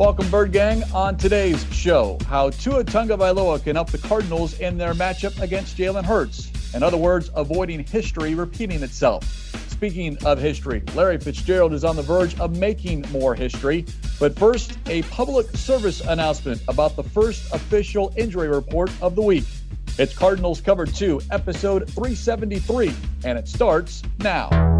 Welcome, Bird Gang. On today's show, how Tua Tagovailoa can help the Cardinals in their matchup against Jalen Hurts. In other words, avoiding history repeating itself. Speaking of history, Larry Fitzgerald is on the verge of making more history. But first, a public service announcement about the first official injury report of the week. It's Cardinals Cover 2, episode 373, and it starts now.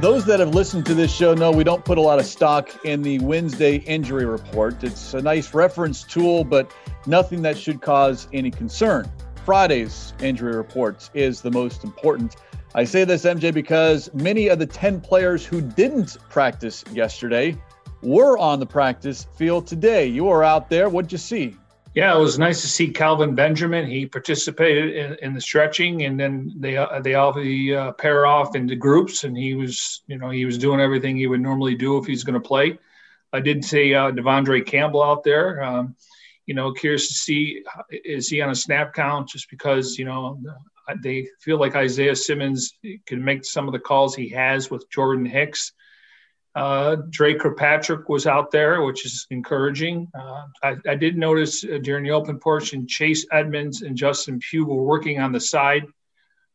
Those that have listened to this show know we don't put a lot of stock in the Wednesday injury report. It's a nice reference tool, but nothing that should cause any concern. Friday's injury report is the most important. I say this, MJ, because many of the 10 players who didn't practice yesterday were on the practice field today. You were out there. What'd you see? Yeah, it was nice to see Calvin Benjamin. He participated in, in the stretching, and then they uh, they all the uh, pair off into groups, and he was you know he was doing everything he would normally do if he's going to play. I did see uh, De'Vondre Campbell out there. Um, you know, curious to see is he on a snap count just because you know they feel like Isaiah Simmons can make some of the calls he has with Jordan Hicks. Uh, Dre Kirkpatrick was out there, which is encouraging. Uh, I, I, did notice uh, during the open portion, Chase Edmonds and Justin Pugh were working on the side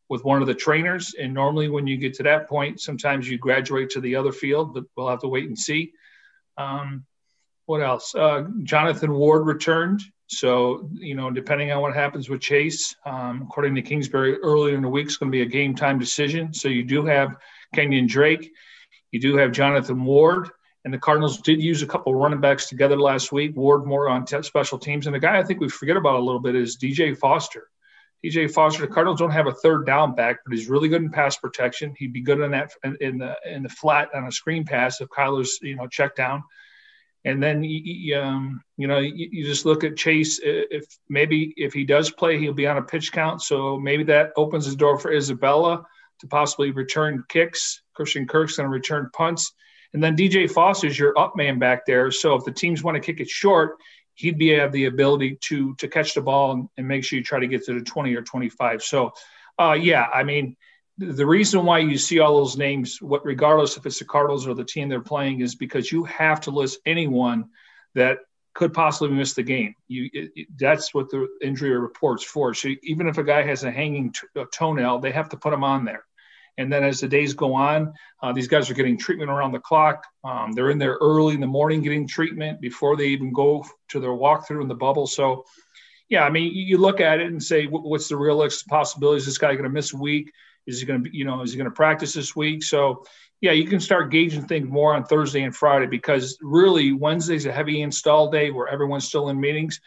with one of the trainers. And normally, when you get to that point, sometimes you graduate to the other field, but we'll have to wait and see. Um, what else? Uh, Jonathan Ward returned. So, you know, depending on what happens with Chase, um, according to Kingsbury, earlier in the week is going to be a game time decision. So you do have Kenyon Drake you do have Jonathan Ward, and the Cardinals did use a couple running backs together last week. Ward more on special teams, and the guy I think we forget about a little bit is DJ Foster. DJ Foster, the Cardinals don't have a third down back, but he's really good in pass protection. He'd be good in that in the in the flat on a screen pass if Kyler's you know check down. And then um, you know you, you, just look at Chase. If maybe if he does play, he'll be on a pitch count, so maybe that opens the door for Isabella to possibly return kicks. Christian Kirk's going to return punts. And then DJ Foster's your up man back there. So if the teams want to kick it short, he'd be have the ability to to catch the ball and, and make sure you try to get to the 20 or 25. So uh, yeah, I mean, the reason why you see all those names, what regardless if it's the Cardinals or the team they're playing, is because you have to list anyone that could possibly miss the game. You it, it, that's what the injury reports for. So even if a guy has a hanging t- a toenail, they have to put him on there. And then as the days go on, uh, these guys are getting treatment around the clock. Um, they're in there early in the morning getting treatment before they even go to their walkthrough in the bubble. So, yeah, I mean, you look at it and say, what's the realistic possibility? Is this guy going to miss a week? Is he going to, you know, is he going to practice this week? So, yeah, you can start gauging things more on Thursday and Friday because really Wednesday's a heavy install day where everyone's still in meetings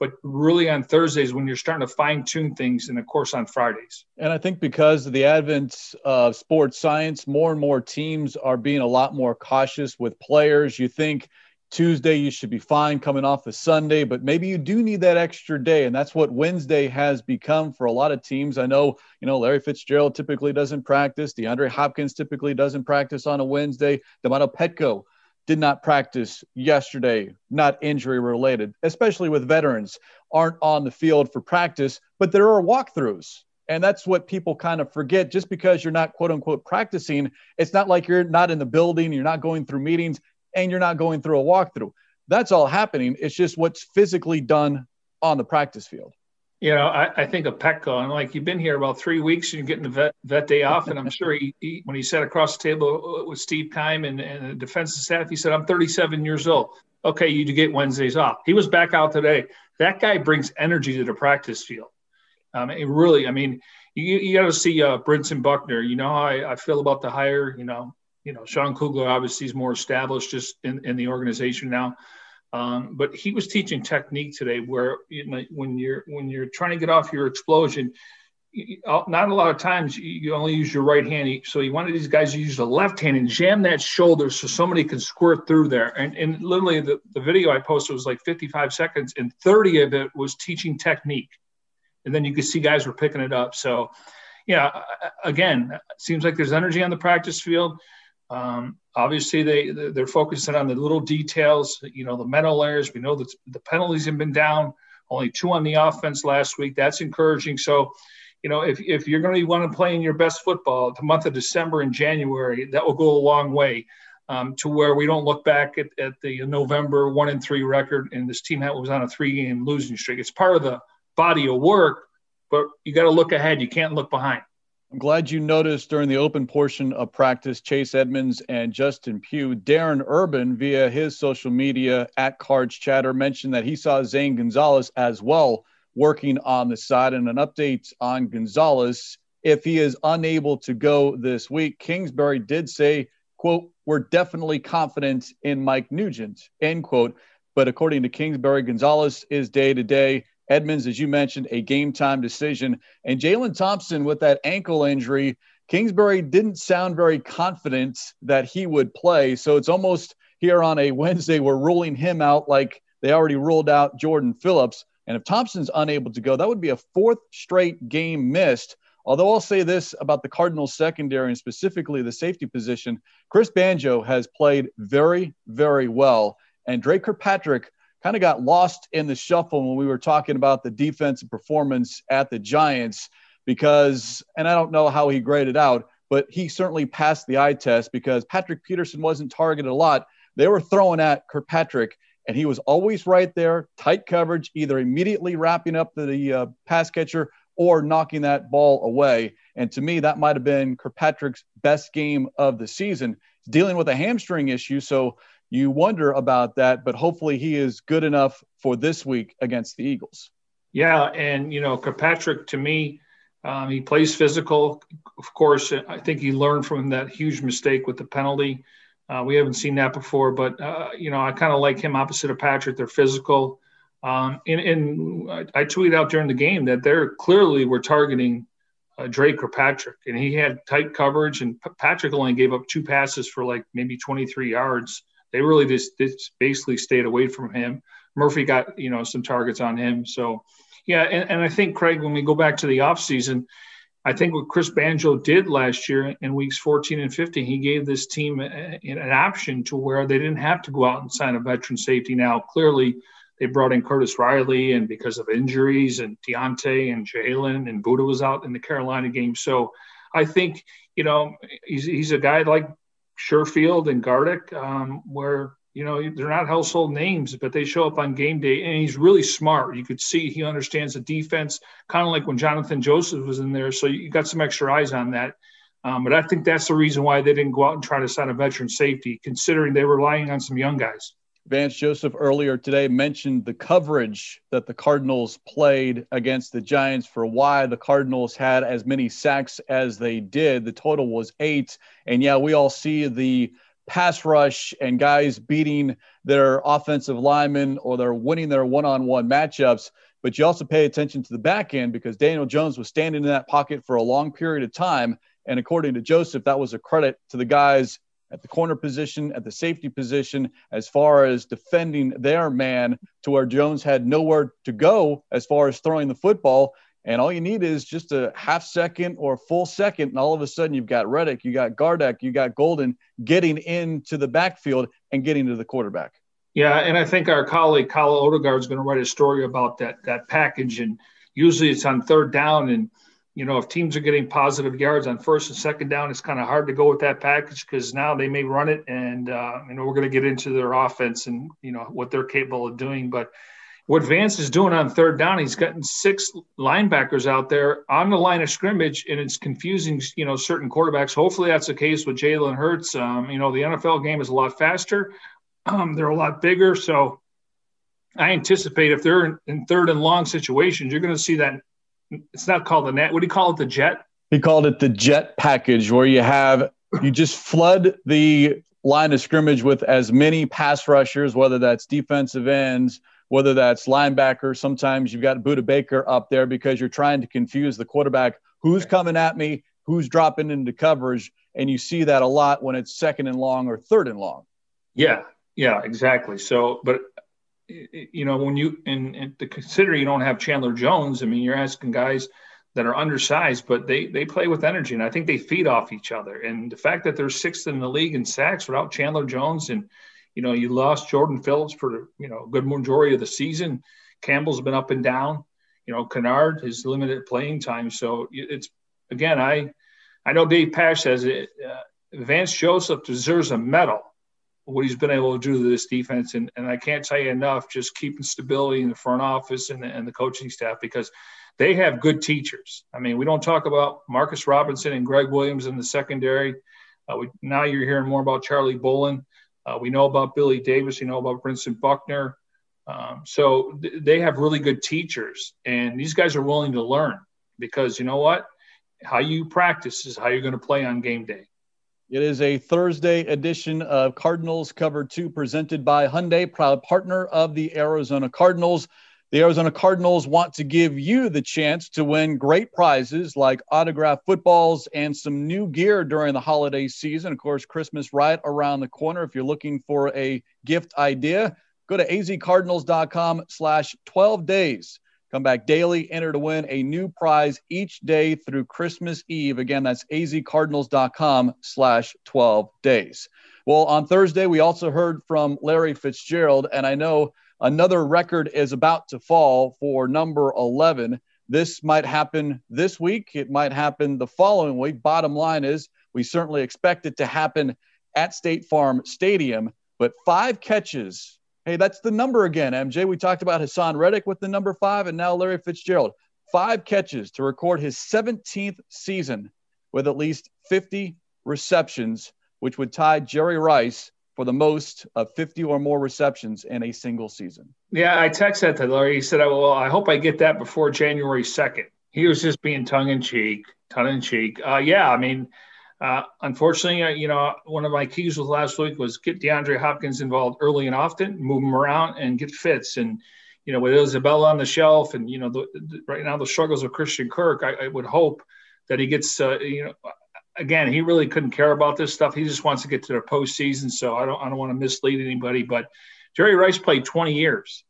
but really on Thursdays when you're starting to fine tune things, and of course on Fridays. And I think because of the advent of sports science, more and more teams are being a lot more cautious with players. You think Tuesday you should be fine coming off a Sunday, but maybe you do need that extra day, and that's what Wednesday has become for a lot of teams. I know, you know, Larry Fitzgerald typically doesn't practice. DeAndre Hopkins typically doesn't practice on a Wednesday. Domata Peko did not practice yesterday, not injury related, especially with veterans aren't on the field for practice, but there are walkthroughs. And that's what people kind of forget. Just because you're not quote unquote practicing, it's not like you're not in the building, you're not going through meetings, and you're not going through a walkthrough. That's all happening. It's just what's physically done on the practice field. You know, I, I think of Peko, and like you've been here about three weeks and you're getting the vet, vet day off. And I'm sure he, he, when he sat across the table with Steve Keim and, and the defensive staff, he said, I'm 37 years old. Okay, you get Wednesdays off. He was back out today. That guy brings energy to the practice field. Um, it really, I mean, you, you got to see uh, Brentson Buckner. You know how I, I feel about the hire. You know, you know, Sean Kugler obviously is more established just in, in the organization now. Um, but he was teaching technique today, where you know, when you're when you're trying to get off your explosion, not a lot of times you only use your right hand. So he wanted these guys to use the left hand and jam that shoulder so somebody can squirt through there. And, and literally the, the video I posted was like 55 seconds and 30 of it was teaching technique. And then you could see guys were picking it up. So, yeah, again, seems like there's energy on the practice field. Um, obviously, they they're focusing on the little details. You know, the mental errors. We know that the penalties have been down. Only two on the offense last week. That's encouraging. So, you know, if, if you're going to want to play in your best football, the month of December and January, that will go a long way um, to where we don't look back at, at the November one and three record and this team that was on a three game losing streak. It's part of the body of work, but you got to look ahead. You can't look behind. I'm glad you noticed during the open portion of practice, Chase Edmonds and Justin Pugh, Darren Urban via his social media at Cards Chatter mentioned that he saw Zane Gonzalez as well working on the side. And an update on Gonzalez, if he is unable to go this week, Kingsbury did say, quote, we're definitely confident in Mike Nugent, end quote. But according to Kingsbury, Gonzalez is day to day. Edmonds, as you mentioned, a game time decision. And Jalen Thompson with that ankle injury, Kingsbury didn't sound very confident that he would play. So it's almost here on a Wednesday, we're ruling him out like they already ruled out Jordan Phillips. And if Thompson's unable to go, that would be a fourth straight game missed. Although I'll say this about the Cardinals secondary and specifically the safety position, Chris Banjo has played very, very well. And Dre Kirkpatrick kind of got lost in the shuffle when we were talking about the defensive performance at the Giants because, and I don't know how he graded out, but he certainly passed the eye test because Patrick Peterson wasn't targeted a lot. They were throwing at Kirkpatrick and he was always right there, tight coverage, either immediately wrapping up the uh, pass catcher or knocking that ball away. And to me, that might have been Kirkpatrick's best game of the season. He's dealing with a hamstring issue, so you wonder about that. But hopefully, he is good enough for this week against the Eagles. Yeah, and you know, Kirkpatrick to me. Um, he plays physical. Of course, I think he learned from that huge mistake with the penalty. Uh, we haven't seen that before, but uh, you know, I kind of like him opposite of Patrick. They're physical. Um, and, and I, tweeted out during the game that they're clearly were targeting uh, Dre Kirkpatrick, and he had tight coverage. And Patrick only gave up two passes for like maybe 23 yards. They really just, just basically stayed away from him. Murphy got you know some targets on him. So yeah, and, and I think Craig, when we go back to the offseason – I think what Chris Banjo did last year in weeks 14 and 15, he gave this team a, an option to where they didn't have to go out and sign a veteran safety. Now, clearly, they brought in Curtis Riley, and because of injuries, and Deionte and Jalen and Budda was out in the Carolina game. So I think, you know, he's, he's a guy like Sherfield and Gardeck, um, where you know, they're not household names, but they show up on game day. And he's really smart. You could see he understands the defense, kind of like when Jonathan Joseph was in there. So you got some extra eyes on that. Um, but I think that's the reason why they didn't go out and try to sign a veteran safety, considering they were relying on some young guys. Vance Joseph earlier today mentioned the coverage that the Cardinals played against the Giants for why the Cardinals had as many sacks as they did. The total was eight. And yeah, we all see the pass rush and guys beating their offensive linemen or they're winning their one-on-one matchups. But you also pay attention to the back end because Daniel Jones was standing in that pocket for a long period of time. And according to Joseph, that was a credit to the guys at the corner position, at the safety position, as far as defending their man to where Jones had nowhere to go as far as throwing the football. And all you need is just a half second or a full second. And all of a sudden, you've got Reddick, you got Gardeck, you got Golden getting into the backfield and getting to the quarterback. Yeah. And I think our colleague, Kyle Odegaard, is going to write a story about that, that package. And usually it's on third down. And, you know, if teams are getting positive yards on first and second down, it's kind of hard to go with that package because now they may run it. And, uh, you know, we're going to get into their offense and, you know, what they're capable of doing. But, what Vance is doing on third down, he's gotten six linebackers out there on the line of scrimmage, and it's confusing, you know, certain quarterbacks. Hopefully, that's the case with Jalen Hurts. Um, you know, the NFL game is a lot faster; um, they're a lot bigger. So, I anticipate if they're in, in third and long situations, you're going to see that. It's not called the net. What do you call it? The jet. He called it the jet package, where you have you just flood the line of scrimmage with as many pass rushers, whether that's defensive ends whether that's linebacker. Sometimes you've got Budda Baker up there because you're trying to confuse the quarterback who's coming at me, who's dropping into coverage. And you see that a lot when it's second and long or third and long. Yeah, yeah, exactly. So, but you know, when you and, and to consider you don't have Chandler Jones, I mean, you're asking guys that are undersized, but they they play with energy, and I think they feed off each other. And the fact that they're sixth in the league in sacks without Chandler Jones, and you know, you lost Jordan Phillips for you know a good majority of the season. Campbell's been up and down. You know, Kennard has limited playing time, so it's again, I I know Dave Pasch says it. Uh, Vance Joseph deserves a medal what he's been able to do to this defense. And, and I can't tell you enough, just keeping stability in the front office and the, and the coaching staff because they have good teachers. I mean, we don't talk about Marcus Robinson and Greg Williams in the secondary. Uh, we, now you're hearing more about Charlie Bullen. Uh, we know about Billy Davis. You know about Brentson Buckner. Um, so th- they have really good teachers, and these guys are willing to learn because you know what? How you practice is how you're going to play on game day. It is a Thursday edition of Cardinals Cover 2 presented by Hyundai, proud partner of the Arizona Cardinals. The Arizona Cardinals want to give you the chance to win great prizes like autographed footballs and some new gear during the holiday season. Of course, Christmas right around the corner. If you're looking for a gift idea, go to azcardinals.com slash 12 days Come back daily, enter to win a new prize each day through Christmas Eve. Again, that's azcardinals.com slash 12 days. Well, on Thursday, we also heard from Larry Fitzgerald, and I know another record is about to fall for number 11. This might happen this week. It might happen the following week. Bottom line is, we certainly expect it to happen at State Farm Stadium. But five catches Hey, that's the number again, MJ. We talked about Haason Reddick with the number five, and now Larry Fitzgerald. Five catches to record his 17th season with at least 50 receptions, which would tie Jerry Rice for the most of 50 or more receptions in a single season. Yeah, I texted that to Larry. He said, Well, I hope I get that before January 2nd. He was just being tongue in cheek, tongue in cheek. Uh, yeah, I mean, uh, unfortunately, uh, you know, one of my keys with last week was get DeAndre Hopkins involved early and often, move him around, and get fits. And you know, with Isabella on the shelf, and you know, the, the, right now the struggles of Christian Kirk, I, I would hope that he gets, uh, you know, again, he really couldn't care about this stuff. He just wants to get to the postseason. So I don't, I don't want to mislead anybody, but Jerry Rice played 20 years.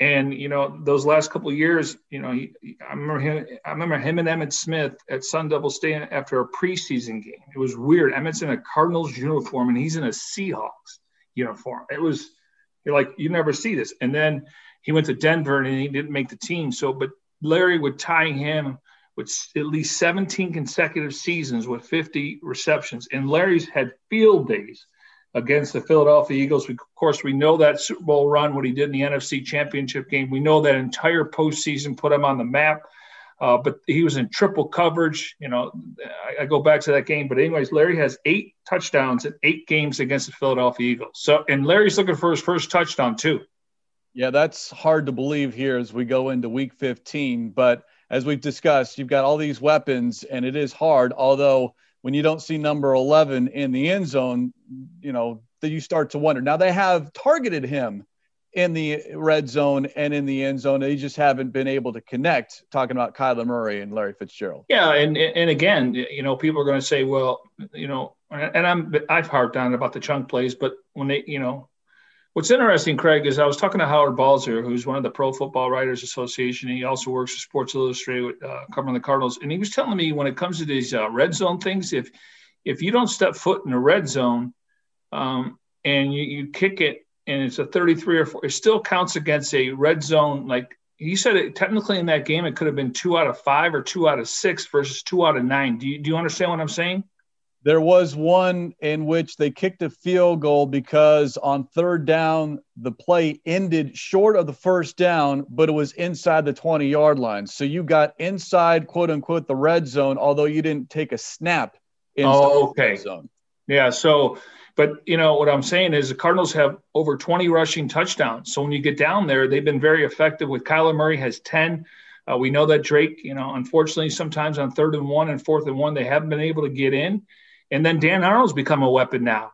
And you know those last couple years, you know, he, I remember him. I remember him and Emmitt Smith at Sun Devil Stadium after a preseason game. It was weird. Emmitt's in a Cardinals uniform and he's in a Seahawks uniform. It was you're like you never see this. And then he went to Denver and he didn't make the team. So, but Larry would tie him with at least 17 consecutive seasons with 50 receptions. And Larry's had field days against the Philadelphia Eagles. We, of course, we know that Super Bowl run, what he did in the NFC Championship game. We know that entire postseason put him on the map. Uh, but he was in triple coverage. You know, I, I, go back to that game. But anyways, Larry has eight touchdowns in eight games against the Philadelphia Eagles. So, and Larry's looking for his first touchdown too. Yeah, that's hard to believe here as we go into Week 15. But as we've discussed, you've got all these weapons, and it is hard. Although when you don't see number 11 in the end zone, you know, that you start to wonder. Now they have targeted him in the red zone and in the end zone. They just haven't been able to connect. Talking about Kyler Murray and Larry Fitzgerald. Yeah, and and again, you know, people are going to say, well, you know, and I'm I've harped on about the chunk plays, but when they, you know, What's interesting, Craig, is I was talking to Howard Balzer, who's one of the Pro Football Writers Association. He also works for Sports Illustrated, uh, covering the Cardinals, and he was telling me when it comes to these uh, red zone things, if if you don't step foot in the red zone um, and you, you kick it and it's a 33 or 4, it still counts against a red zone. Like he said, it, technically in that game, it could have been two out of five or two out of six versus two out of nine. Do you, do you understand what I'm saying? There was one in which they kicked a field goal because on third down, the play ended short of the first down, but it was inside the 20 yard line. So you got inside, quote unquote, the red zone, although you didn't take a snap inside oh, okay. zone. Yeah. So, but you know what I'm saying is the Cardinals have over 20 rushing touchdowns. So when you get down there, they've been very effective. With Kyler Murray has 10. Uh, we know that Drake, you know, unfortunately, sometimes on third and one and fourth and one, they haven't been able to get in. And then Dan Arnold's become a weapon now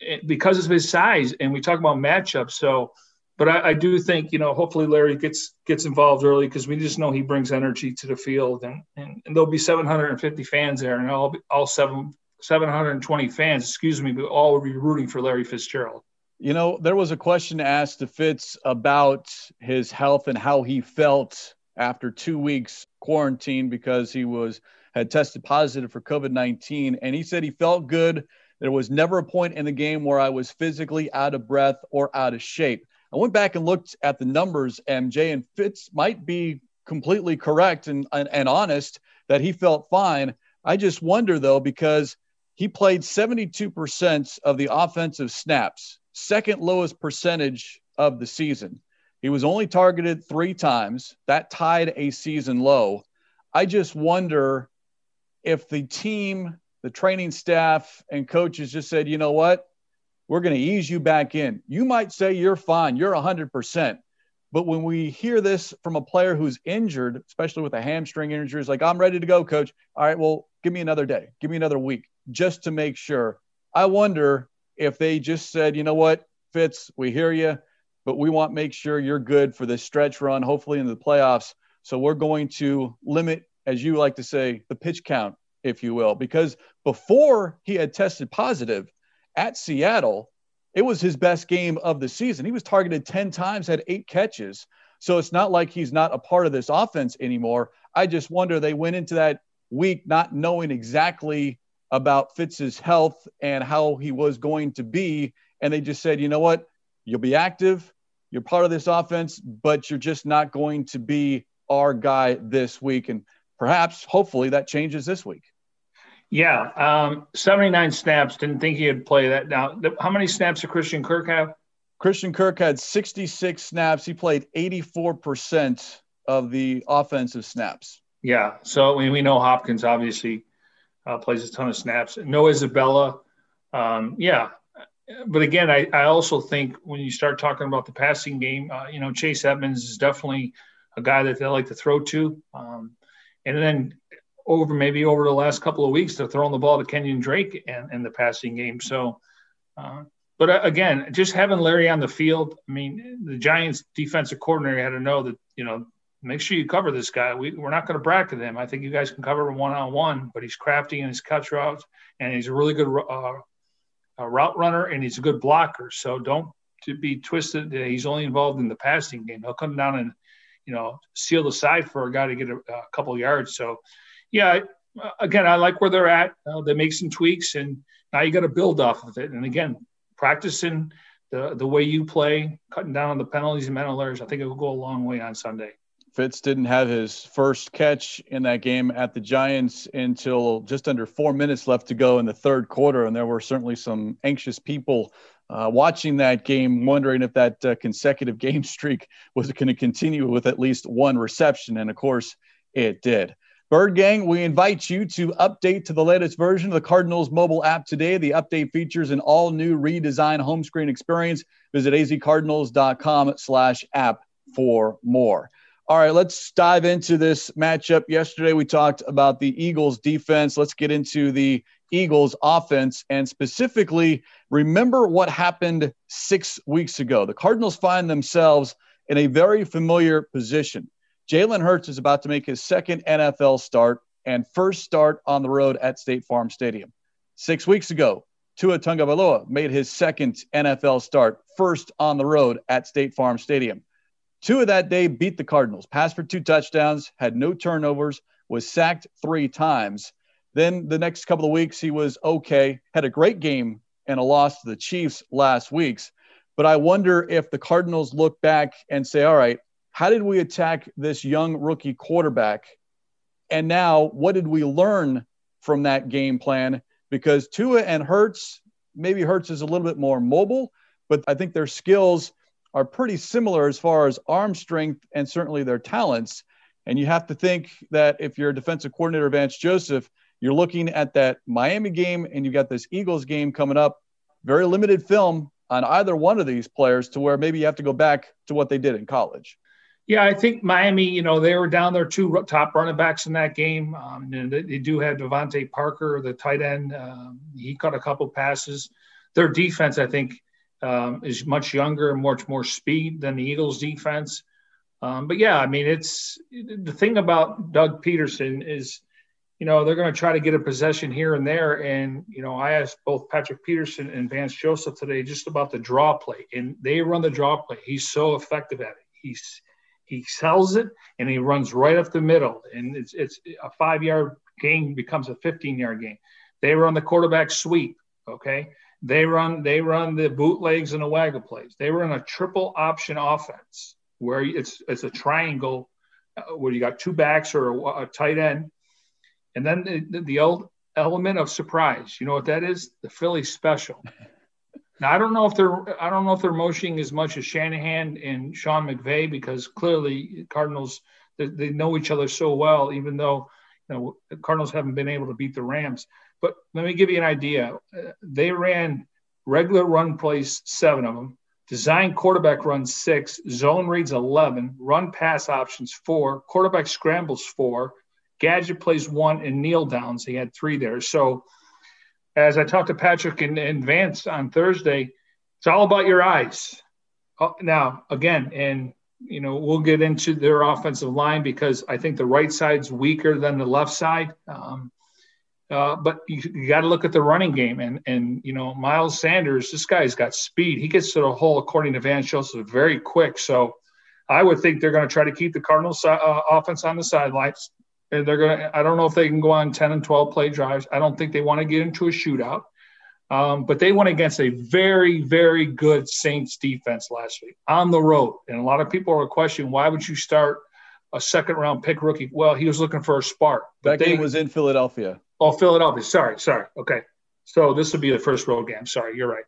eh, because of his size. And we talk about matchups. So but I, I, do think you know hopefully Larry gets gets involved early because we just know he brings energy to the field and, and, and there'll be 750 fans there and all all seven 720 fans excuse me but all will be rooting for Larry Fitzgerald. You know there was a question asked to Fitz about his health and how he felt after two weeks quarantine because he was had tested positive for COVID 19 and he said he felt good. There was never a point in the game where I was physically out of breath or out of shape. I went back and looked at the numbers, MJ, and Fitz might be completely correct and, and, and honest that he felt fine. I just wonder, though, because he played 72% of the offensive snaps, second lowest percentage of the season. He was only targeted three times. That tied a season low. I just wonder if the team, the training staff, and coaches just said, you know what? We're going to ease you back in. You might say you're fine, you're 100%. But when we hear this from a player who's injured, especially with a hamstring injury, it's like, I'm ready to go, coach. All right, well, give me another day, give me another week just to make sure. I wonder if they just said, you know what, Fitz, we hear you, but we want to make sure you're good for this stretch run, hopefully in the playoffs. So we're going to limit, as you like to say, the pitch count, if you will, because before he had tested positive, at Seattle, it was his best game of the season. He was targeted 10 times, had eight catches. So it's not like he's not a part of this offense anymore. I just wonder they went into that week not knowing exactly about Fitz's health and how he was going to be. And they just said, you know what? You'll be active. You're part of this offense, but you're just not going to be our guy this week. And perhaps, hopefully, that changes this week. Yeah, um, 79 snaps. Didn't think he'd play that. Now, how many snaps did Christian Kirk have? Christian Kirk had 66 snaps. He played 84% of the offensive snaps. Yeah. So mean, we know Hopkins obviously uh, plays a ton of snaps. No Isabella. Um, yeah. But again, I, I also think when you start talking about the passing game, uh, you know, Chase Edmonds is definitely a guy that they like to throw to. Um, and then over maybe over the last couple of weeks they're throwing the ball to Kenyon Drake and in the passing game. So, uh, but uh, again, just having Larry on the field, I mean, the Giants defensive coordinator had to know that you know make sure you cover this guy. We, we're not going to bracket him. I think you guys can cover him one on one, but he's crafty in his cut routes and he's a really good uh, a route runner and he's a good blocker. So don't to be twisted. He's only involved in the passing game. He'll come down and you know seal the side for a guy to get a, a couple yards. So yeah, again, I like where they're at. Uh, they make some tweaks, and now you got to build off of it. And again, practicing the the way you play, cutting down on the penalties and mental errors, I think it will go a long way on Sunday. Fitz didn't have his first catch in that game at the Giants until just under four minutes left to go in the third quarter, and there were certainly some anxious people uh, watching that game, wondering if that uh, consecutive game streak was going to continue with at least one reception, and of course, it did. Bird Gang, we invite you to update to the latest version of the Cardinals mobile app today. The update features an all new redesigned home screen experience. Visit azcardinals.com slash app for more. All right, let's dive into this matchup. Yesterday, we talked about the Eagles defense. Let's get into the Eagles offense and specifically remember what happened six weeks ago. The Cardinals find themselves in a very familiar position. Jalen Hurts is about to make his second NFL start and first start on the road at State Farm Stadium. Six weeks ago, Tua Tagovailoa made his second NFL start, first on the road at State Farm Stadium. Tua that day beat the Cardinals, passed for two touchdowns, had no turnovers, was sacked three times. Then the next couple of weeks, he was okay, had a great game and a loss to the Chiefs last week's. But I wonder if the Cardinals look back and say, all right, how did we attack this young rookie quarterback? And now, what did we learn from that game plan? Because Tua and Hurts, maybe Hurts is a little bit more mobile, but I think their skills are pretty similar as far as arm strength and certainly their talents. And you have to think that if you're a defensive coordinator, Vance Joseph, you're looking at that Miami game and you've got this Eagles game coming up. Very limited film on either one of these players to where maybe you have to go back to what they did in college. Yeah, I think Miami, you know, they were down their two top running backs in that game. Um, they, they, do have DeVante Parker, the tight end. Um, he caught a couple passes. Their defense, I think, um, is much younger and much more speed than the Eagles defense. Um, but yeah, I mean, it's the thing about Doug Pederson is, you know, they're going to try to get a possession here and there. And, you know, I asked both Patrick Peterson and Vance Joseph today just about the draw play, and they run the draw play. He's so effective at it. He's he sells it and he runs right up the middle, and it's it's a five yard gain becomes a 15 yard gain. They run the quarterback sweep. Okay, they run they run the bootlegs and the waggle plays. They run a triple option offense where it's it's a triangle uh, where you got two backs or a, a tight end, and then the, the old element of surprise. You know what that is? The Philly special. Now I don't know if they're I don't know if they're motioning as much as Shanahan and Sean McVay because clearly Cardinals they, they know each other so well, even though you know the Cardinals haven't been able to beat the Rams. But let me give you an idea. Uh, they ran regular run plays, seven of them, design quarterback runs six, zone reads 11, run pass options four, quarterback scrambles four, gadget plays one, and kneel downs. He had three there. So as I talked to Patrick and, and Vance on Thursday, it's all about your eyes. Uh, now, again, and you know we'll get into their offensive line because I think the right side's weaker than the left side. Um, uh, but you, you got to look at the running game, and and you know Miles Sanders, this guy's got speed. He gets to the hole, according to Van Joseph, very quick. So I would think they're going to try to keep the Cardinals uh, offense on the sidelines. They're going to, I don't know if they can go on 10 and 12 play drives. I don't think they want to get into a shootout. Um, but they went against a very, very good Saints defense last week on the road. And a lot of people are questioning why would you start a second round pick rookie? Well, he was looking for a spark. That game was in Philadelphia. Oh, Philadelphia. Sorry, sorry. Okay. So this would be the first road game. Sorry, you're right.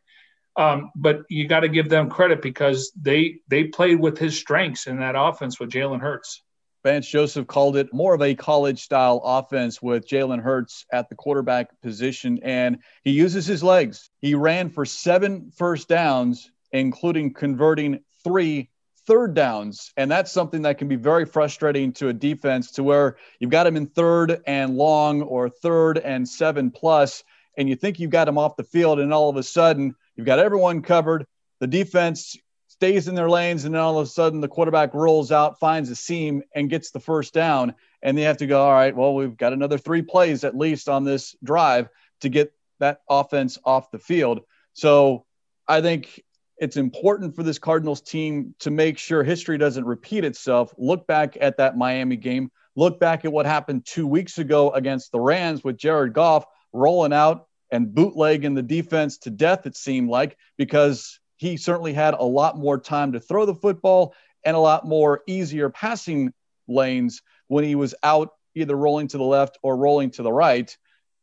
Um, but you got to give them credit because they they played with his strengths in that offense with Jalen Hurts. Vance Joseph called it more of a college style offense with Jalen Hurts at the quarterback position, and he uses his legs. He ran for seven first downs, including converting three third downs. And that's something that can be very frustrating to a defense to where you've got them in third and long or third and seven plus, and you think you've got them off the field, and all of a sudden you've got everyone covered. The defense stays in their lanes, and then all of a sudden the quarterback rolls out, finds a seam, and gets the first down. And they have to go, all right, well, we've got another three plays at least on this drive to get that offense off the field. So I think it's important for this Cardinals team to make sure history doesn't repeat itself. Look back at that Miami game. Look back at what happened two weeks ago against the Rams with Jared Goff rolling out and bootlegging the defense to death, it seemed like, because he certainly had a lot more time to throw the football and a lot more easier passing lanes when he was out either rolling to the left or rolling to the right.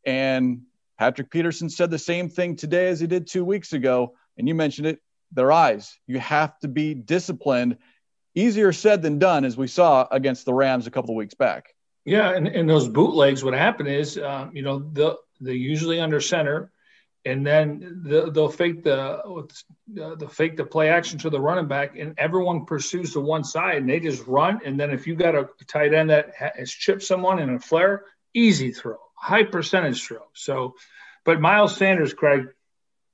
And Patrick Peterson said the same thing today as he did two weeks ago. And you mentioned it their eyes. You have to be disciplined. Easier said than done, as we saw against the Rams a couple of weeks back. Yeah, and, and those bootlegs, what happened is, um, you know, the, they're usually under center and then they'll fake the the fake the play action to the running back, and everyone pursues to one side, and they just run. And then if you got a tight end that has chipped someone in a flare, easy throw, high percentage throw. So, but Miles Sanders, Craig,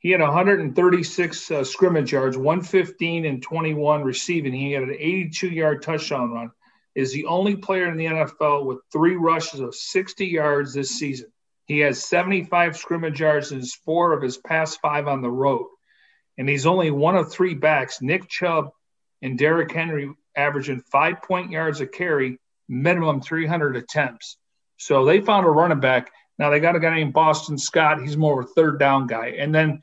he had 136 uh, scrimmage yards, 115 and 21 receiving. He had an 82 yard touchdown run. Is the only player in the NFL with three rushes of 60 yards this season. He has 75 scrimmage yards in four of his past five on the road. And he's only one of three backs, Nick Chubb and Derrick Henry, averaging five point yards a carry, minimum 300 attempts. So they found a running back. Now they got a guy named Boston Scott. He's more of a third down guy. And then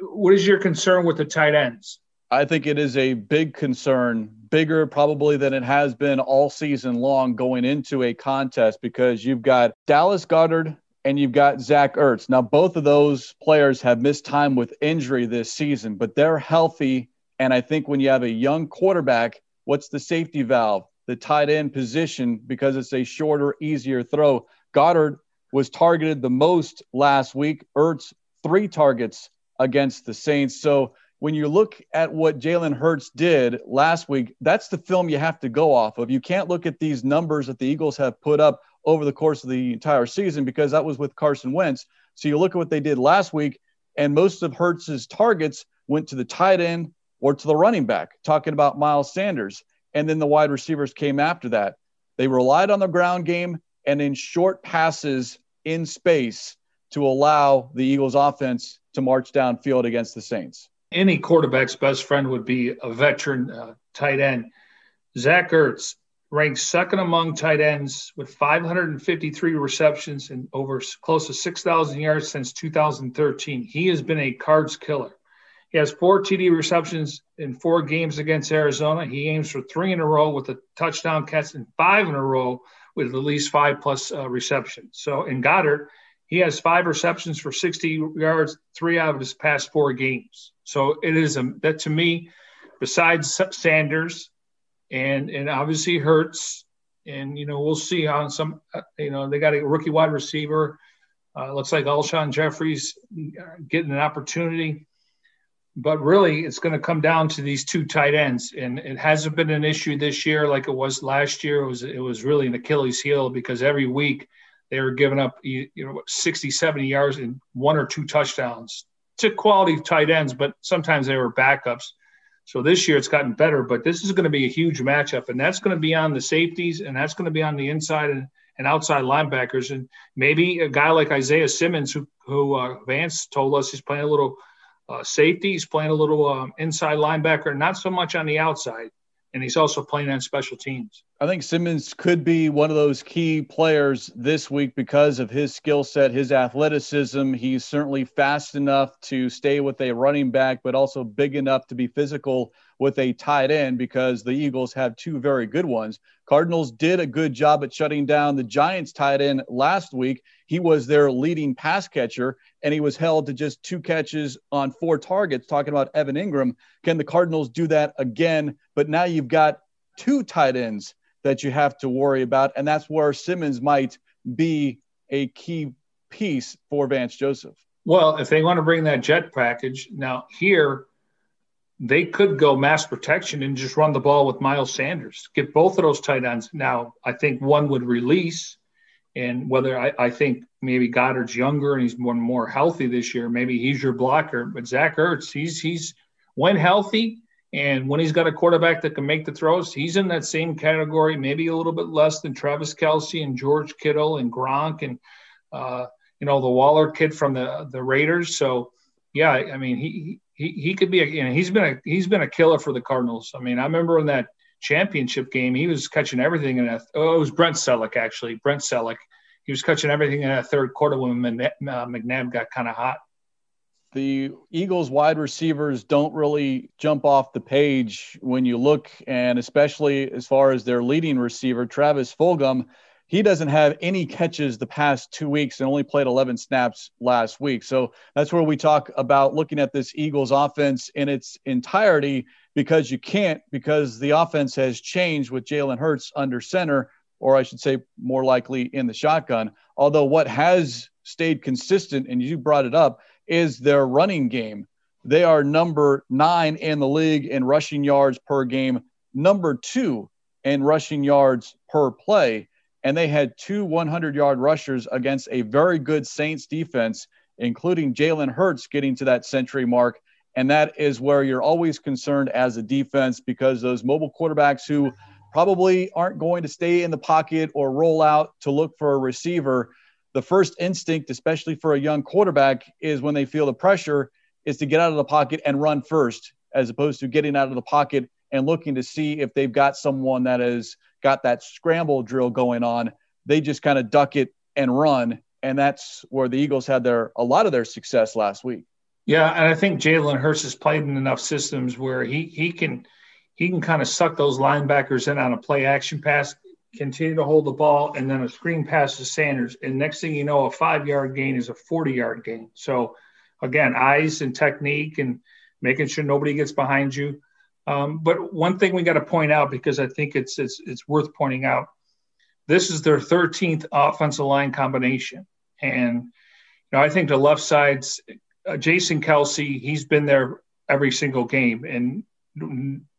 what is your concern with the tight ends? I think it is a big concern, bigger probably than it has been all season long going into a contest because you've got Dallas Goedert and you've got Zach Ertz. Now, both of those players have missed time with injury this season, but they're healthy. And I think when you have a young quarterback, what's the safety valve? The tight end position because it's a shorter, easier throw. Goedert was targeted the most last week. Ertz, three targets against the Saints. So when you look at what Jalen Hurts did last week, that's the film you have to go off of. You can't look at these numbers that the Eagles have put up over the course of the entire season because that was with Carson Wentz. So you look at what they did last week, And most of Hurts's targets went to the tight end or to the running back, talking about Miles Sanders. And then the wide receivers came after that. They relied on the ground game and in short passes in space to allow the Eagles offense to march downfield against the Saints. Any quarterback's best friend would be a veteran uh, tight end. Zach Ertz ranks second among tight ends with 553 receptions and over close to 6,000 yards since 2013. He has been a cards killer. He has four TD receptions in four games against Arizona. He aims for three in a row with a touchdown catch and five in a row with at least five plus uh, receptions. So in Goedert, he has five receptions for 60 yards, three out of his past four games. So it is a that to me, besides Sanders, and and obviously Hurts, and you know we'll see on some, uh, you know they got a rookie wide receiver. Uh, looks like Alshon Jeffery's getting an opportunity but really it's going to come down to these two tight ends and it hasn't been an issue this year like it was last year. It was it was really an achilles heel because every week they were giving up you know 60 70 yards and one or two touchdowns to quality tight ends but sometimes they were backups. So this year it's gotten better but this is going to be a huge matchup and that's going to be on the safeties and that's going to be on the inside and, and outside linebackers. And maybe a guy like isaiah simmons who, who uh, vance told us he's playing a little uh, safety. He's playing a little um, inside linebacker, not so much on the outside. And he's also playing on special teams. I think Simmons could be one of those key players this week because of his skill set, his athleticism. He's certainly fast enough to stay with a running back, but also big enough to be physical with a tight end because the Eagles have two very good ones. Cardinals did a good job at shutting down the Giants tight end last week. He was their leading pass catcher, and he was held to just two catches on four targets. Talking about Evan Engram, can the Cardinals do that again? But now you've got two tight ends that you have to worry about, and that's where Simmons might be a key piece for Vance Joseph. Well, if they want to bring that jet package, now here they could go mass protection and just run the ball with Miles Sanders, get both of those tight ends. Now, I think one would release, and whether I, I think maybe Goedert's younger and he's more more healthy this year, maybe he's your blocker. But Zach Ertz, he's he's when healthy and when he's got a quarterback that can make the throws, he's in that same category, maybe a little bit less than Travis Kelce and George Kittle and Gronk and uh, you know the Waller kid from the the Raiders. So yeah, I mean he he he could be a you know, he's been a he's been a killer for the Cardinals. I mean, I remember in that championship game, he was catching everything in that. Oh, it was Brent Celek actually. Brent Celek. He was catching everything in that third quarter when uh, McNabb got kind of hot. The Eagles wide receivers don't really jump off the page when you look, and especially as far as their leading receiver, Travis Fulgham he doesn't have any catches the past two weeks and only played 11 snaps last week. So that's where we talk about looking at this Eagles offense in its entirety because you can't, because the offense has changed with Jalen Hurts under center, or I should say more likely in the shotgun. Although what has stayed consistent, and you brought it up, is their running game. They are number nine in the league in rushing yards per game, number two in rushing yards per play and they had two 100 yard rushers against a very good Saints defense, including Jalen Hurts getting to that century mark. And that is where you're always concerned as a defense because those mobile quarterbacks who probably aren't going to stay in the pocket or roll out to look for a receiver, the first instinct, especially for a young quarterback, is when they feel the pressure, is to get out of the pocket and run first, as opposed to getting out of the pocket and looking to see if they've got someone that is got that scramble drill going on, they just kind of duck it and run. And that's where the Eagles had their a lot of their success last week. Yeah, and I think Jalen Hurts has played in enough systems where he he can he can kind of suck those linebackers in on a play action pass, continue to hold the ball, and then a screen pass to Sanders. And next thing you know, a five yard gain is a 40 yard gain. So again, eyes and technique and making sure nobody gets behind you. Um, but one thing we got to point out because I think it's it's it's worth pointing out. This is their 13th offensive line combination, and you know I think the left side's uh, Jason Kelce. He's been there every single game, and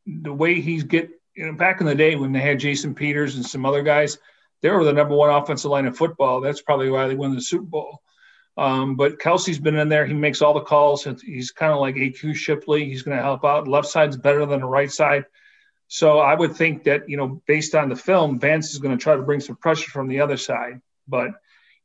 the way he's get you know back in the day when they had Jason Peters and some other guys, they were the number one offensive line in football. That's probably why they won the Super Bowl. Um, but Kelce's been in there. He makes all the calls. He's kind of like AQ Shipley. He's going to help out. Left side's better than the right side. So I would think that, you know, based on the film, Vance is going to try to bring some pressure from the other side. But,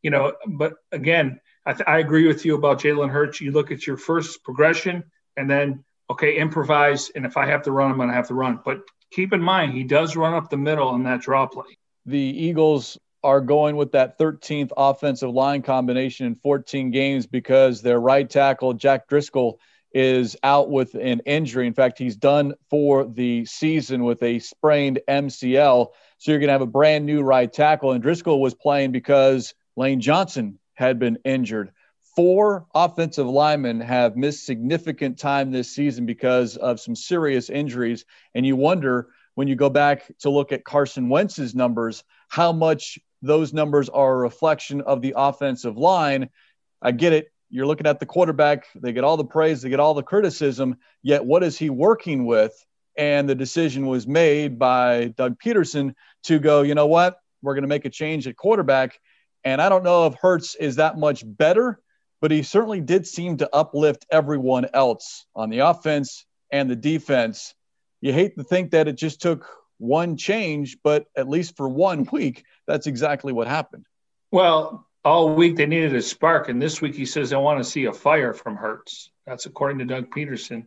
you know, but again, I, th- I agree with you about Jalen Hurts. You look at your first progression and then, okay, improvise. And if I have to run, I'm going to have to run. But keep in mind, he does run up the middle on that draw play. The Eagles are going with that 13th offensive line combination in 14 games because their right tackle, Jack Driscoll, is out with an injury. In fact, he's done for the season with a sprained MCL. So you're going to have a brand new right tackle. And Driscoll was playing because Lane Johnson had been injured. Four offensive linemen have missed significant time this season because of some serious injuries. And you wonder when you go back to look at Carson Wentz's numbers, how much those numbers are a reflection of the offensive line. I get it you're looking at the quarterback, they get all the praise, they get all the criticism, yet what is he working with? And the decision was made by Doug Pederson to go, you know what? We're going to make a change at quarterback. And I don't know if Hurts is that much better, but he certainly did seem to uplift everyone else on the offense and the defense. You hate to think that it just took one change, but at least for one week, that's exactly what happened. Well, all week they needed a spark, and this week he says I want to see a fire from Hurts. That's according to Doug Pederson.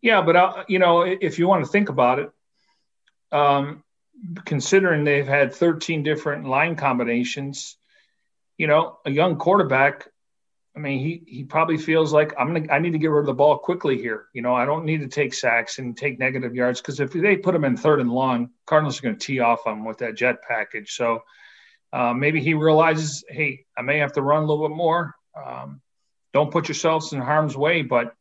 Yeah, but uh, you know, if you want to think about it, um, considering they've had 13 different line combinations, you know, a young quarterback. I mean, he he probably feels like I'm gonna I need to get rid of the ball quickly here. You know, I don't need to take sacks and take negative yards because if they put him in third and long, Cardinals are going to tee off him with that jet package. So uh, maybe he realizes, hey, I may have to run a little bit more. Um, don't put yourselves in harm's way, but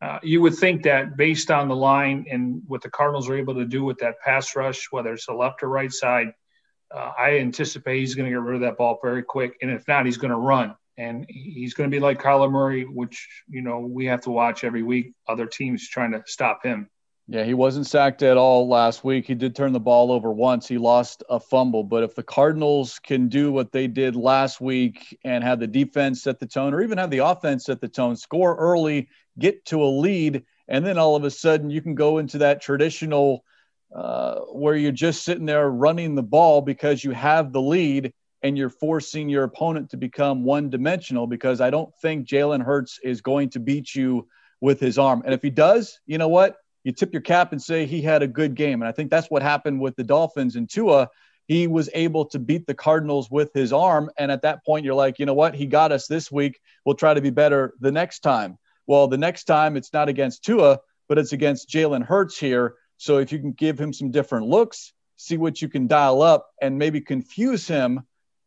uh, you would think that based on the line and what the Cardinals are able to do with that pass rush, whether it's the left or right side, uh, I anticipate he's going to get rid of that ball very quick. And if not, he's going to run. And he's going to be like Kyler Murray, which, you know, we have to watch every week, other teams trying to stop him. Yeah, he wasn't sacked at all last week. He did turn the ball over once. He lost a fumble. But if the Cardinals can do what they did last week and have the defense set the tone, or even have the offense set the tone, score early, get to a lead, and then all of a sudden you can go into that traditional uh, where you're just sitting there running the ball because you have the lead and you're forcing your opponent to become one dimensional because I don't think Jalen Hurts is going to beat you with his arm. And if he does, you know what? you tip your cap and say he had a good game. And I think that's what happened with the Dolphins and Tua. He was able to beat the Cardinals with his arm. And at that point, you're like, you know what? He got us this week. We'll try to be better the next time. Well, the next time it's not against Tua, but it's against Jalen Hurts here. So if you can give him some different looks, see what you can dial up, and maybe confuse him.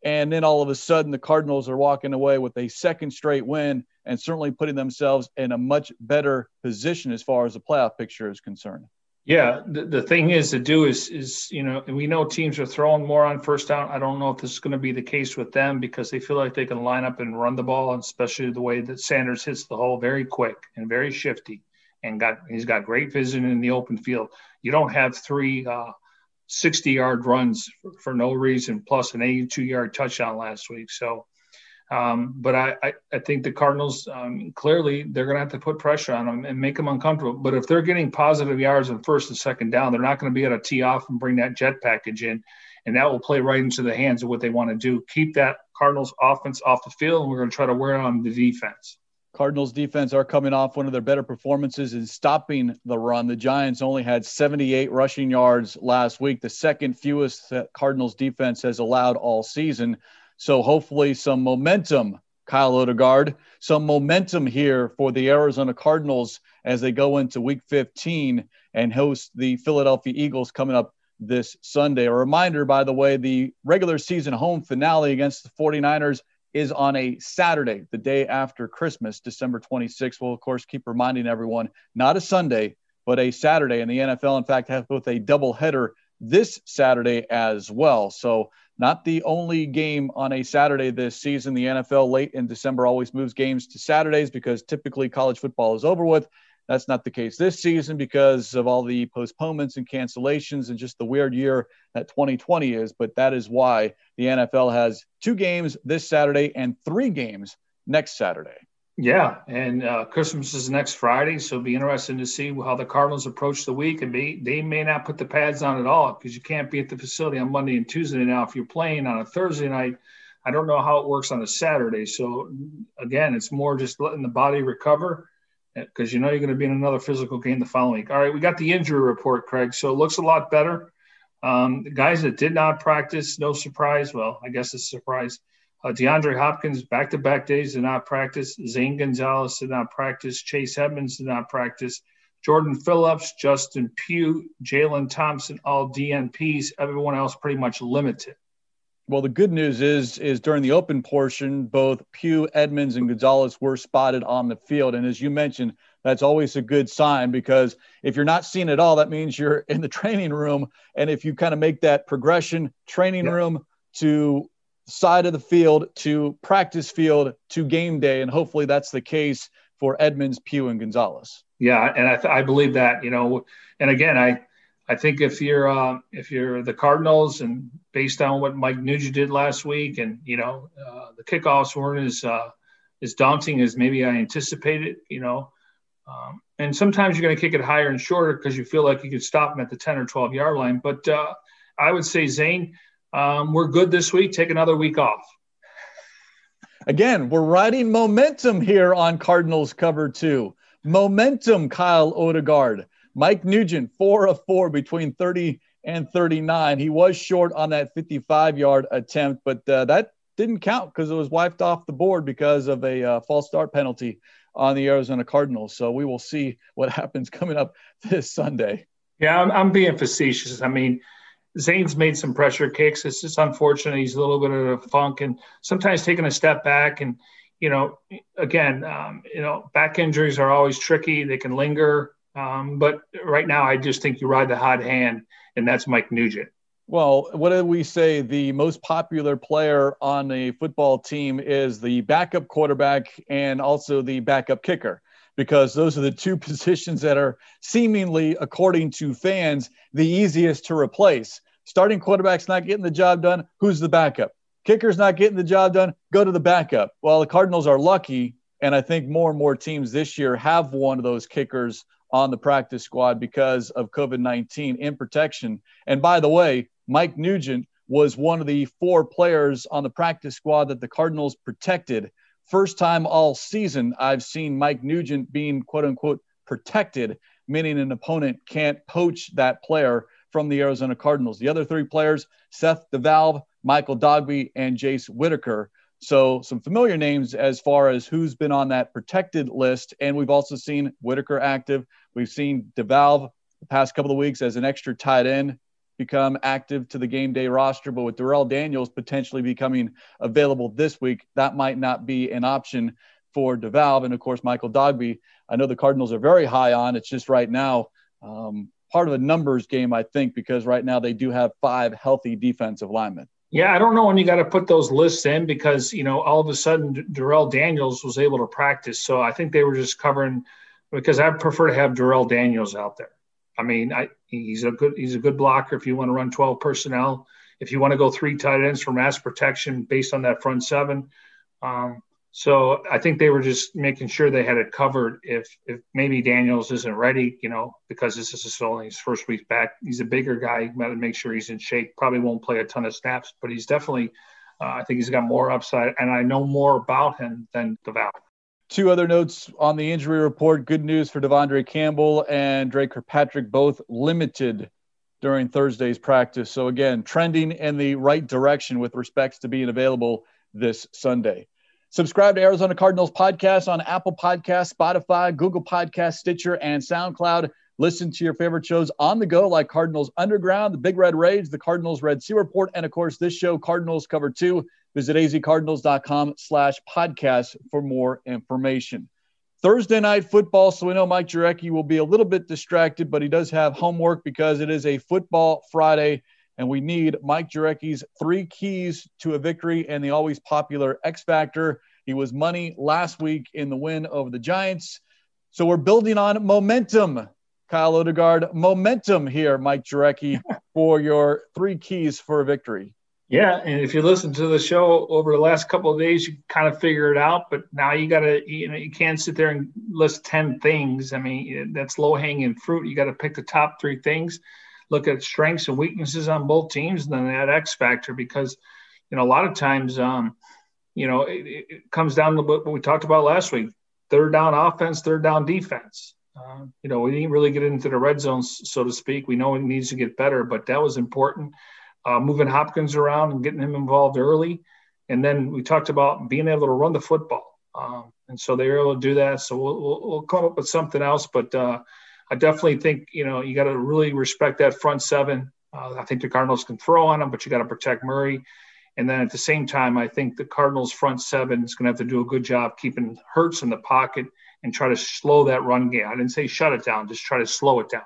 And then all of a sudden, the Cardinals are walking away with a second straight win and certainly putting themselves in a much better position as far as the playoff picture is concerned. Yeah, the, the thing is to do is is you know we know teams are throwing more on first down. I don't know if this is going to be the case with them because they feel like they can line up and run the ball, especially the way that Sanders hits the hole very quick and very shifty, and got he's got great vision in the open field. You don't have three uh, 60 yard runs for, no reason, plus an 82 yard touchdown last week. So um, but I, I, I, think the Cardinals um, clearly they're going to have to put pressure on them and make them uncomfortable. But if they're getting positive yards on first and second down, they're not going to be able to tee off and bring that jet package in, and that will play right into the hands of what they want to do. Keep that Cardinals offense off the field, and we're going to try to wear on the defense. Cardinals defense are coming off one of their better performances in stopping the run. The Giants only had 78 rushing yards last week, the second fewest that Cardinals defense has allowed all season. So hopefully some momentum, Kyle Odegard, some momentum here for the Arizona Cardinals as they go into week 15 and host the Philadelphia Eagles coming up this Sunday. A reminder, by the way, the regular season home finale against the 49ers is on a Saturday, the day after Christmas, December 26th. We'll, of course, keep reminding everyone not a Sunday, but a Saturday. And the NFL, in fact, has both a doubleheader this Saturday as well. So not the only game on a Saturday this season. The NFL late in December always moves games to Saturdays because typically college football is over with. That's not the case this season because of all the postponements and cancellations and just the weird year that 2020 is. But that is why the NFL has two games this Saturday and three games next Saturday. Yeah, and uh, Christmas is next Friday, so it'll be interesting to see how the Cardinals approach the week. And they, they may not put the pads on at all because you can't be at the facility on Monday and Tuesday now. If you're playing on a Thursday night, I don't know how it works on a Saturday. So again, it's more just letting the body recover because you know you're going to be in another physical game the following week. All right, we got the injury report, Craig. So it looks a lot better. Um, guys that did not practice, no surprise. Well, I guess it's a surprise. Uh, DeAndre Hopkins, back to back days, did not practice. Zane Gonzalez did not practice. Chase Edmonds did not practice. Jordan Phillips, Justin Pugh, Jalen Thompson, all DNPs. Everyone else pretty much limited. Well, the good news is is during the open portion, both Pugh, Edmonds, and Gonzalez were spotted on the field. And as you mentioned, that's always a good sign because if you're not seen at all, that means you're in the training room. And if you kind of make that progression, training room to side of the field to practice field to game day, and hopefully that's the case for Edmonds, Pugh, and Gonzalez. Yeah, and I, th- I believe that you know, and again, I I think if you're uh, if you're the Cardinals and based on what Mike Nugent did last week, and you know uh, the kickoffs weren't as uh, as daunting as maybe I anticipated, you know, um, and sometimes you're going to kick it higher and shorter because you feel like you could stop them at the 10 or 12 yard line. But uh, I would say Zane, um, we're good this week. Take another week off. Again, we're riding momentum here on Cardinals cover two. Momentum, Kyle Odegard. Mike Nugent, four of four between 30 and 39. He was short on that 55 yard attempt, but uh, that didn't count because it was wiped off the board because of a uh, false start penalty on the Arizona Cardinals. So we will see what happens coming up this Sunday. Yeah, I'm, I'm being facetious. I mean, Zane's made some pressure kicks. It's just unfortunate. He's a little bit of a funk and sometimes taking a step back. And, you know, again, um, you know, back injuries are always tricky. They can linger. Um, but right now, I just think you ride the hot hand, and that's Mike Nugent. Well, what did we say? The most popular player on a football team is the backup quarterback and also the backup kicker, because those are the two positions that are seemingly, according to fans, the easiest to replace. Starting quarterback's not getting the job done. Who's the backup? Kicker's not getting the job done. Go to the backup. Well, the Cardinals are lucky, and I think more and more teams this year have one of those kickers on the practice squad because of COVID 19 in protection. And by the way, Mike Nugent was one of the four players on the practice squad that the Cardinals protected. First time all season, I've seen Mike Nugent being quote unquote protected, meaning an opponent can't poach that player from the Arizona Cardinals. The other three players, Seth DeValve, Michael Dogbe, and Jace Whitaker. So some familiar names as far as who's been on that protected list. And we've also seen Whitaker active. We've seen DeValve the past couple of weeks as an extra tight end become active to the game day roster. But with Darrell Daniels potentially becoming available this week, that might not be an option for DeValve. And of course, Michael Dogbe, I know the Cardinals are very high on. It's just right now um, part of a numbers game, I think, because right now they do have five healthy defensive linemen. Yeah, I don't know when you got to put those lists in because you know all of a sudden Darrell Daniels was able to practice, so I think they were just covering because I prefer to have Darrell Daniels out there. I mean, I, he's a good he's a good blocker if you want to run 12 personnel. If you want to go three tight ends for mass protection based on that front seven, um, so I think they were just making sure they had it covered. If if maybe Daniels isn't ready, you know, because this is only his first week back. He's a bigger guy. Got to make sure he's in shape. Probably won't play a ton of snaps, but he's definitely. Uh, I think he's got more upside, and I know more about him than DeValve. Two other notes on the injury report. Good news for De'Vondre Campbell and Dre Kirkpatrick, both limited during Thursday's practice. So again, trending in the right direction with respects to being available this Sunday. Subscribe to Arizona Cardinals podcast on Apple Podcast, Spotify, Google Podcast, Stitcher, and SoundCloud. Listen to your favorite shows on the go, like Cardinals Underground, the Big Red Rage, the Cardinals Red Sea Report, and of course, this show, Cardinals Cover 2. Visit azcardinals.com slash podcast for more information. Thursday night football, so we know Mike Jurecki will be a little bit distracted, but he does have homework because it is a football Friday and we need Mike Jurecki's three keys to a victory and the always popular X Factor. He was money last week in the win over the Giants. So we're building on momentum. Kyle Odegard, momentum here, Mike Jurecki, for your three keys for a victory. Yeah, and if you listen to the show over the last couple of days, you kind of figure it out. But now you got to, you know, you can't sit there and list ten things. I mean, that's low hanging fruit. You got to pick the top three things, look at strengths and weaknesses on both teams, and then that X factor. Because, you know, a lot of times, um, you know, it, it comes down to what we talked about last week: third down offense, third down defense. Uh, you know, we didn't really get into the red zone, so to speak. We know it needs to get better, but that was important uh, moving Hopkins around and getting him involved early. And then we talked about being able to run the football. Um, and so they were able to do that. So we'll, we'll, we'll come up with something else. But uh, I definitely think, you know, you got to really respect that front seven. Uh, I think the Cardinals can throw on them, but you got to protect Murray. And then at the same time, I think the Cardinals front seven is going to have to do a good job keeping Hurts in the pocket and try to slow that run game. I didn't say shut it down, just try to slow it down.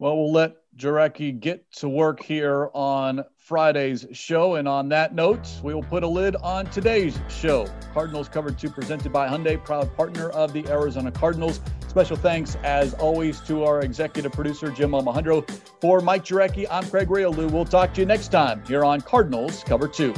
Well, we'll let Jurecki get to work here on Friday's show. And on that note, we will put a lid on today's show. Cardinals Cover 2 presented by Hyundai, proud partner of the Arizona Cardinals. Special thanks, as always, to our executive producer, Jim Almohandro. For Mike Jurecki, I'm Craig Grialou. We'll talk to you next time here on Cardinals Cover 2.